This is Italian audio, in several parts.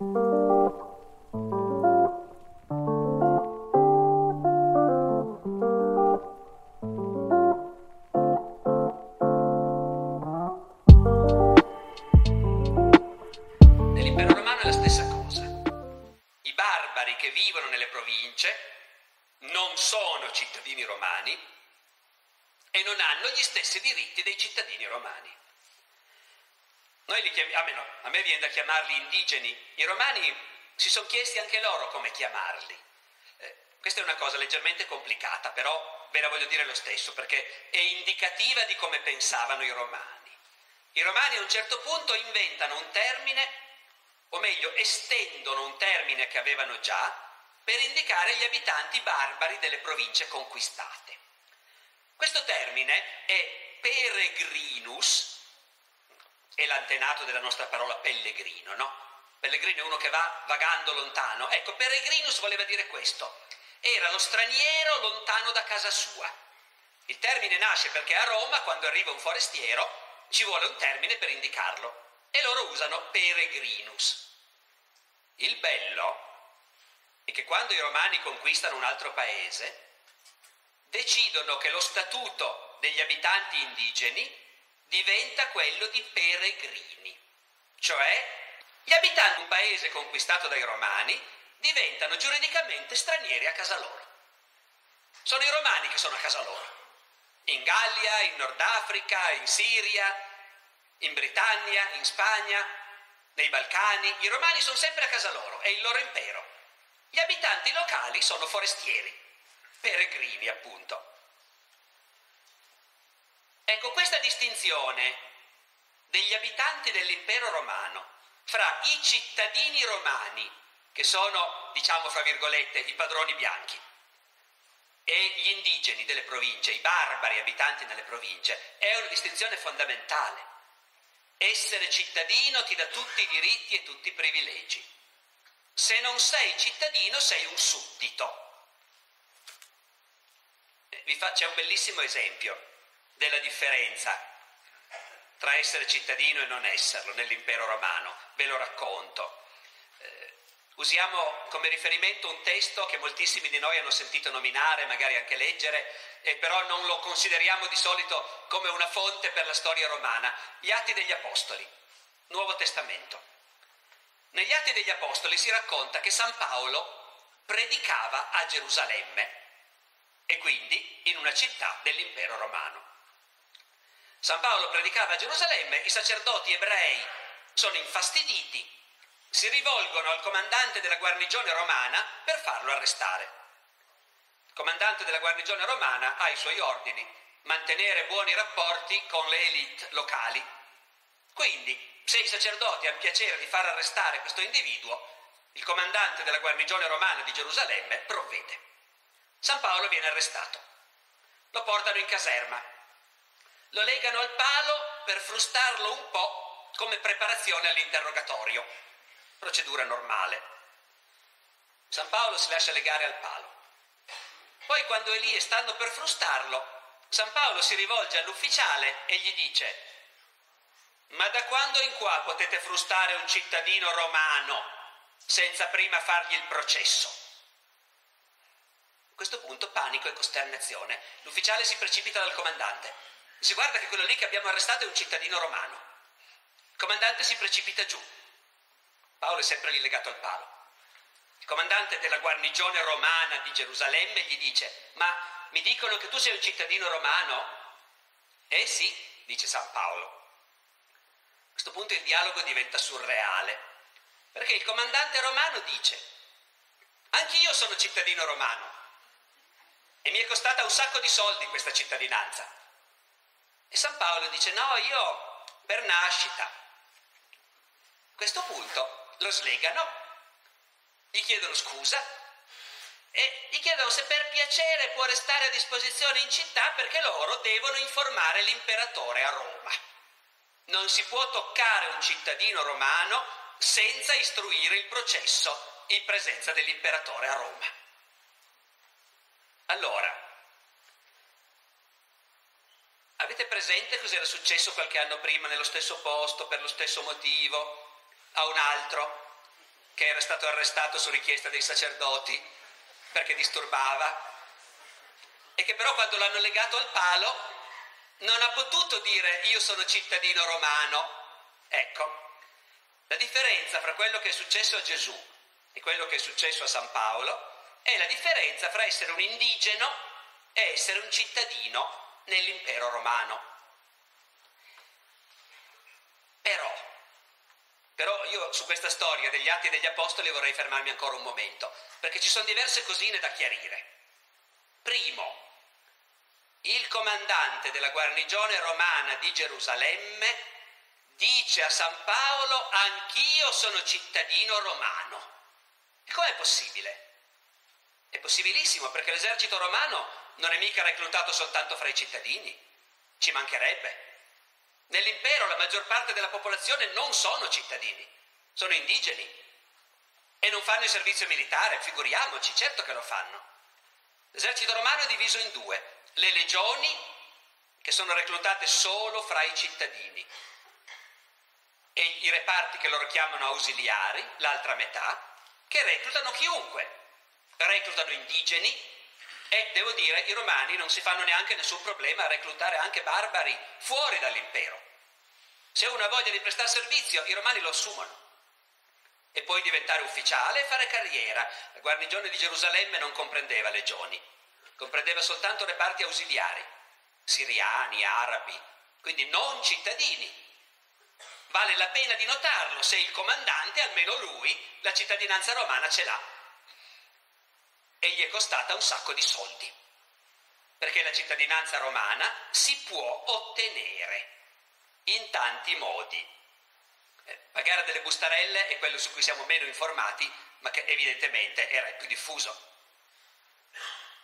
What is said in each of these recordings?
Nell'impero Chiamiamo, almeno a me viene da chiamarli indigeni, i romani si sono chiesti anche loro come chiamarli. Eh, questa è una cosa leggermente complicata, però ve la voglio dire lo stesso perché è indicativa di come pensavano i romani. I romani a un certo punto inventano un termine, o meglio estendono un termine che avevano già, per indicare gli abitanti barbari delle province conquistate. Questo termine è peregrinus, è l'antenato della nostra parola pellegrino, no? Pellegrino è uno che va vagando lontano. Ecco, peregrinus voleva dire questo. Era lo straniero lontano da casa sua. Il termine nasce perché a Roma, quando arriva un forestiero, ci vuole un termine per indicarlo. E loro usano peregrinus. Il bello è che quando i romani conquistano un altro paese, decidono che lo statuto degli abitanti indigeni diventa quello di peregrini, cioè gli abitanti di un paese conquistato dai romani diventano giuridicamente stranieri a casa loro. Sono i romani che sono a casa loro, in Gallia, in Nord Africa, in Siria, in Britannia, in Spagna, nei Balcani. I romani sono sempre a casa loro, è il loro impero. Gli abitanti locali sono forestieri, peregrini appunto. Ecco, questa distinzione degli abitanti dell'impero romano fra i cittadini romani, che sono, diciamo fra virgolette, i padroni bianchi, e gli indigeni delle province, i barbari abitanti nelle province, è una distinzione fondamentale. Essere cittadino ti dà tutti i diritti e tutti i privilegi. Se non sei cittadino sei un suddito. Vi fa, c'è un bellissimo esempio della differenza tra essere cittadino e non esserlo nell'impero romano. Ve lo racconto. Eh, usiamo come riferimento un testo che moltissimi di noi hanno sentito nominare, magari anche leggere, e però non lo consideriamo di solito come una fonte per la storia romana. Gli Atti degli Apostoli, Nuovo Testamento. Negli Atti degli Apostoli si racconta che San Paolo predicava a Gerusalemme e quindi in una città dell'impero romano. San Paolo predicava a Gerusalemme, i sacerdoti ebrei sono infastiditi, si rivolgono al comandante della guarnigione romana per farlo arrestare. Il comandante della guarnigione romana ha i suoi ordini, mantenere buoni rapporti con le elite locali. Quindi, se i sacerdoti hanno piacere di far arrestare questo individuo, il comandante della guarnigione romana di Gerusalemme provvede. San Paolo viene arrestato. Lo portano in caserma. Lo legano al palo per frustarlo un po' come preparazione all'interrogatorio. Procedura normale. San Paolo si lascia legare al palo. Poi quando è lì e stanno per frustarlo, San Paolo si rivolge all'ufficiale e gli dice ma da quando in qua potete frustare un cittadino romano senza prima fargli il processo? A questo punto panico e costernazione. L'ufficiale si precipita dal comandante. Si guarda che quello lì che abbiamo arrestato è un cittadino romano. Il comandante si precipita giù. Paolo è sempre lì legato al palo. Il comandante della guarnigione romana di Gerusalemme gli dice, ma mi dicono che tu sei un cittadino romano? Eh sì, dice San Paolo. A questo punto il dialogo diventa surreale, perché il comandante romano dice, anch'io sono cittadino romano e mi è costata un sacco di soldi questa cittadinanza. E San Paolo dice, no, io per nascita. A questo punto lo slegano, gli chiedono scusa e gli chiedono se per piacere può restare a disposizione in città perché loro devono informare l'imperatore a Roma. Non si può toccare un cittadino romano senza istruire il processo in presenza dell'imperatore a Roma. Allora, avete presente cosa era successo qualche anno prima nello stesso posto, per lo stesso motivo, a un altro che era stato arrestato su richiesta dei sacerdoti perché disturbava e che però quando l'hanno legato al palo non ha potuto dire io sono cittadino romano. Ecco, la differenza fra quello che è successo a Gesù e quello che è successo a San Paolo è la differenza fra essere un indigeno e essere un cittadino nell'impero romano. Però, però io su questa storia degli atti degli apostoli vorrei fermarmi ancora un momento, perché ci sono diverse cosine da chiarire. Primo, il comandante della guarnigione romana di Gerusalemme dice a San Paolo anch'io sono cittadino romano. E com'è possibile? È possibilissimo perché l'esercito romano non è mica reclutato soltanto fra i cittadini, ci mancherebbe. Nell'impero la maggior parte della popolazione non sono cittadini, sono indigeni e non fanno il servizio militare, figuriamoci, certo che lo fanno. L'esercito romano è diviso in due, le legioni che sono reclutate solo fra i cittadini e i reparti che loro chiamano ausiliari, l'altra metà, che reclutano chiunque, reclutano indigeni e devo dire i romani non si fanno neanche nessun problema a reclutare anche barbari fuori dall'impero. Se uno ha voglia di prestare servizio, i romani lo assumono e poi diventare ufficiale e fare carriera. La guarnigione di Gerusalemme non comprendeva legioni, comprendeva soltanto reparti ausiliari, siriani, arabi, quindi non cittadini. Vale la pena di notarlo se il comandante, almeno lui, la cittadinanza romana ce l'ha. E gli è costata un sacco di soldi, perché la cittadinanza romana si può ottenere in tanti modi. Eh, pagare delle bustarelle è quello su cui siamo meno informati, ma che evidentemente era il più diffuso.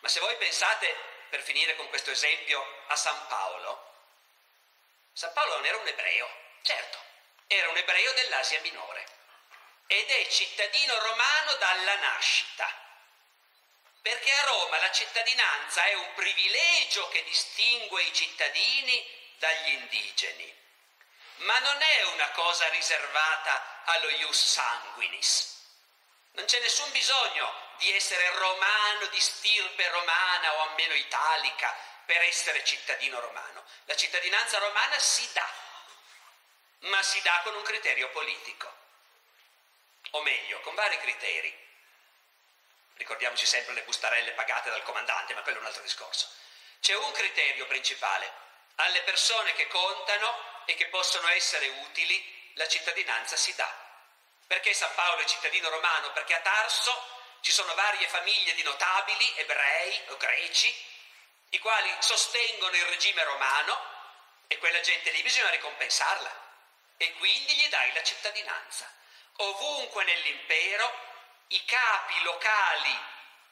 Ma se voi pensate, per finire con questo esempio, a San Paolo, San Paolo non era un ebreo, certo, era un ebreo dell'Asia minore ed è cittadino romano dalla nascita. Perché a Roma la cittadinanza è un privilegio che distingue i cittadini dagli indigeni ma non è una cosa riservata allo ius sanguinis. Non c'è nessun bisogno di essere romano, di stirpe romana o almeno italica per essere cittadino romano. La cittadinanza romana si dà, ma si dà con un criterio politico. O meglio, con vari criteri. Ricordiamoci sempre le bustarelle pagate dal comandante, ma quello è un altro discorso. C'è un criterio principale. Alle persone che contano e che possono essere utili, la cittadinanza si dà. Perché San Paolo è cittadino romano? Perché a Tarso ci sono varie famiglie di notabili, ebrei o greci, i quali sostengono il regime romano e quella gente lì bisogna ricompensarla e quindi gli dai la cittadinanza. Ovunque nell'impero i capi locali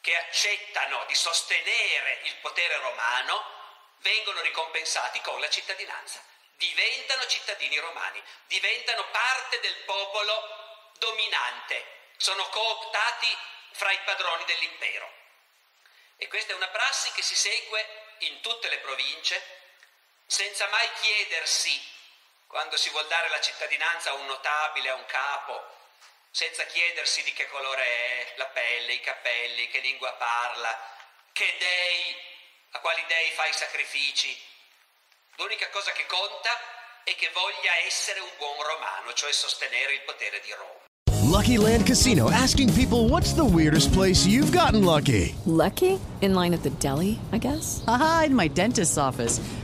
che accettano di sostenere il potere romano vengono ricompensati con la cittadinanza diventano cittadini romani, diventano parte del popolo dominante, sono cooptati fra i padroni dell'impero. E questa è una prassi che si segue in tutte le province, senza mai chiedersi, quando si vuol dare la cittadinanza a un notabile, a un capo, senza chiedersi di che colore è la pelle, i capelli, che lingua parla, che dei, a quali dei fa i sacrifici, L'unica cosa che conta è che voglia essere un buon romano, cioè sostenere il potere di Roma. Lucky Land Casino asking people what's the weirdest place you've gotten lucky? Lucky? In line at the deli, I guess? Aha, in my dentist's office.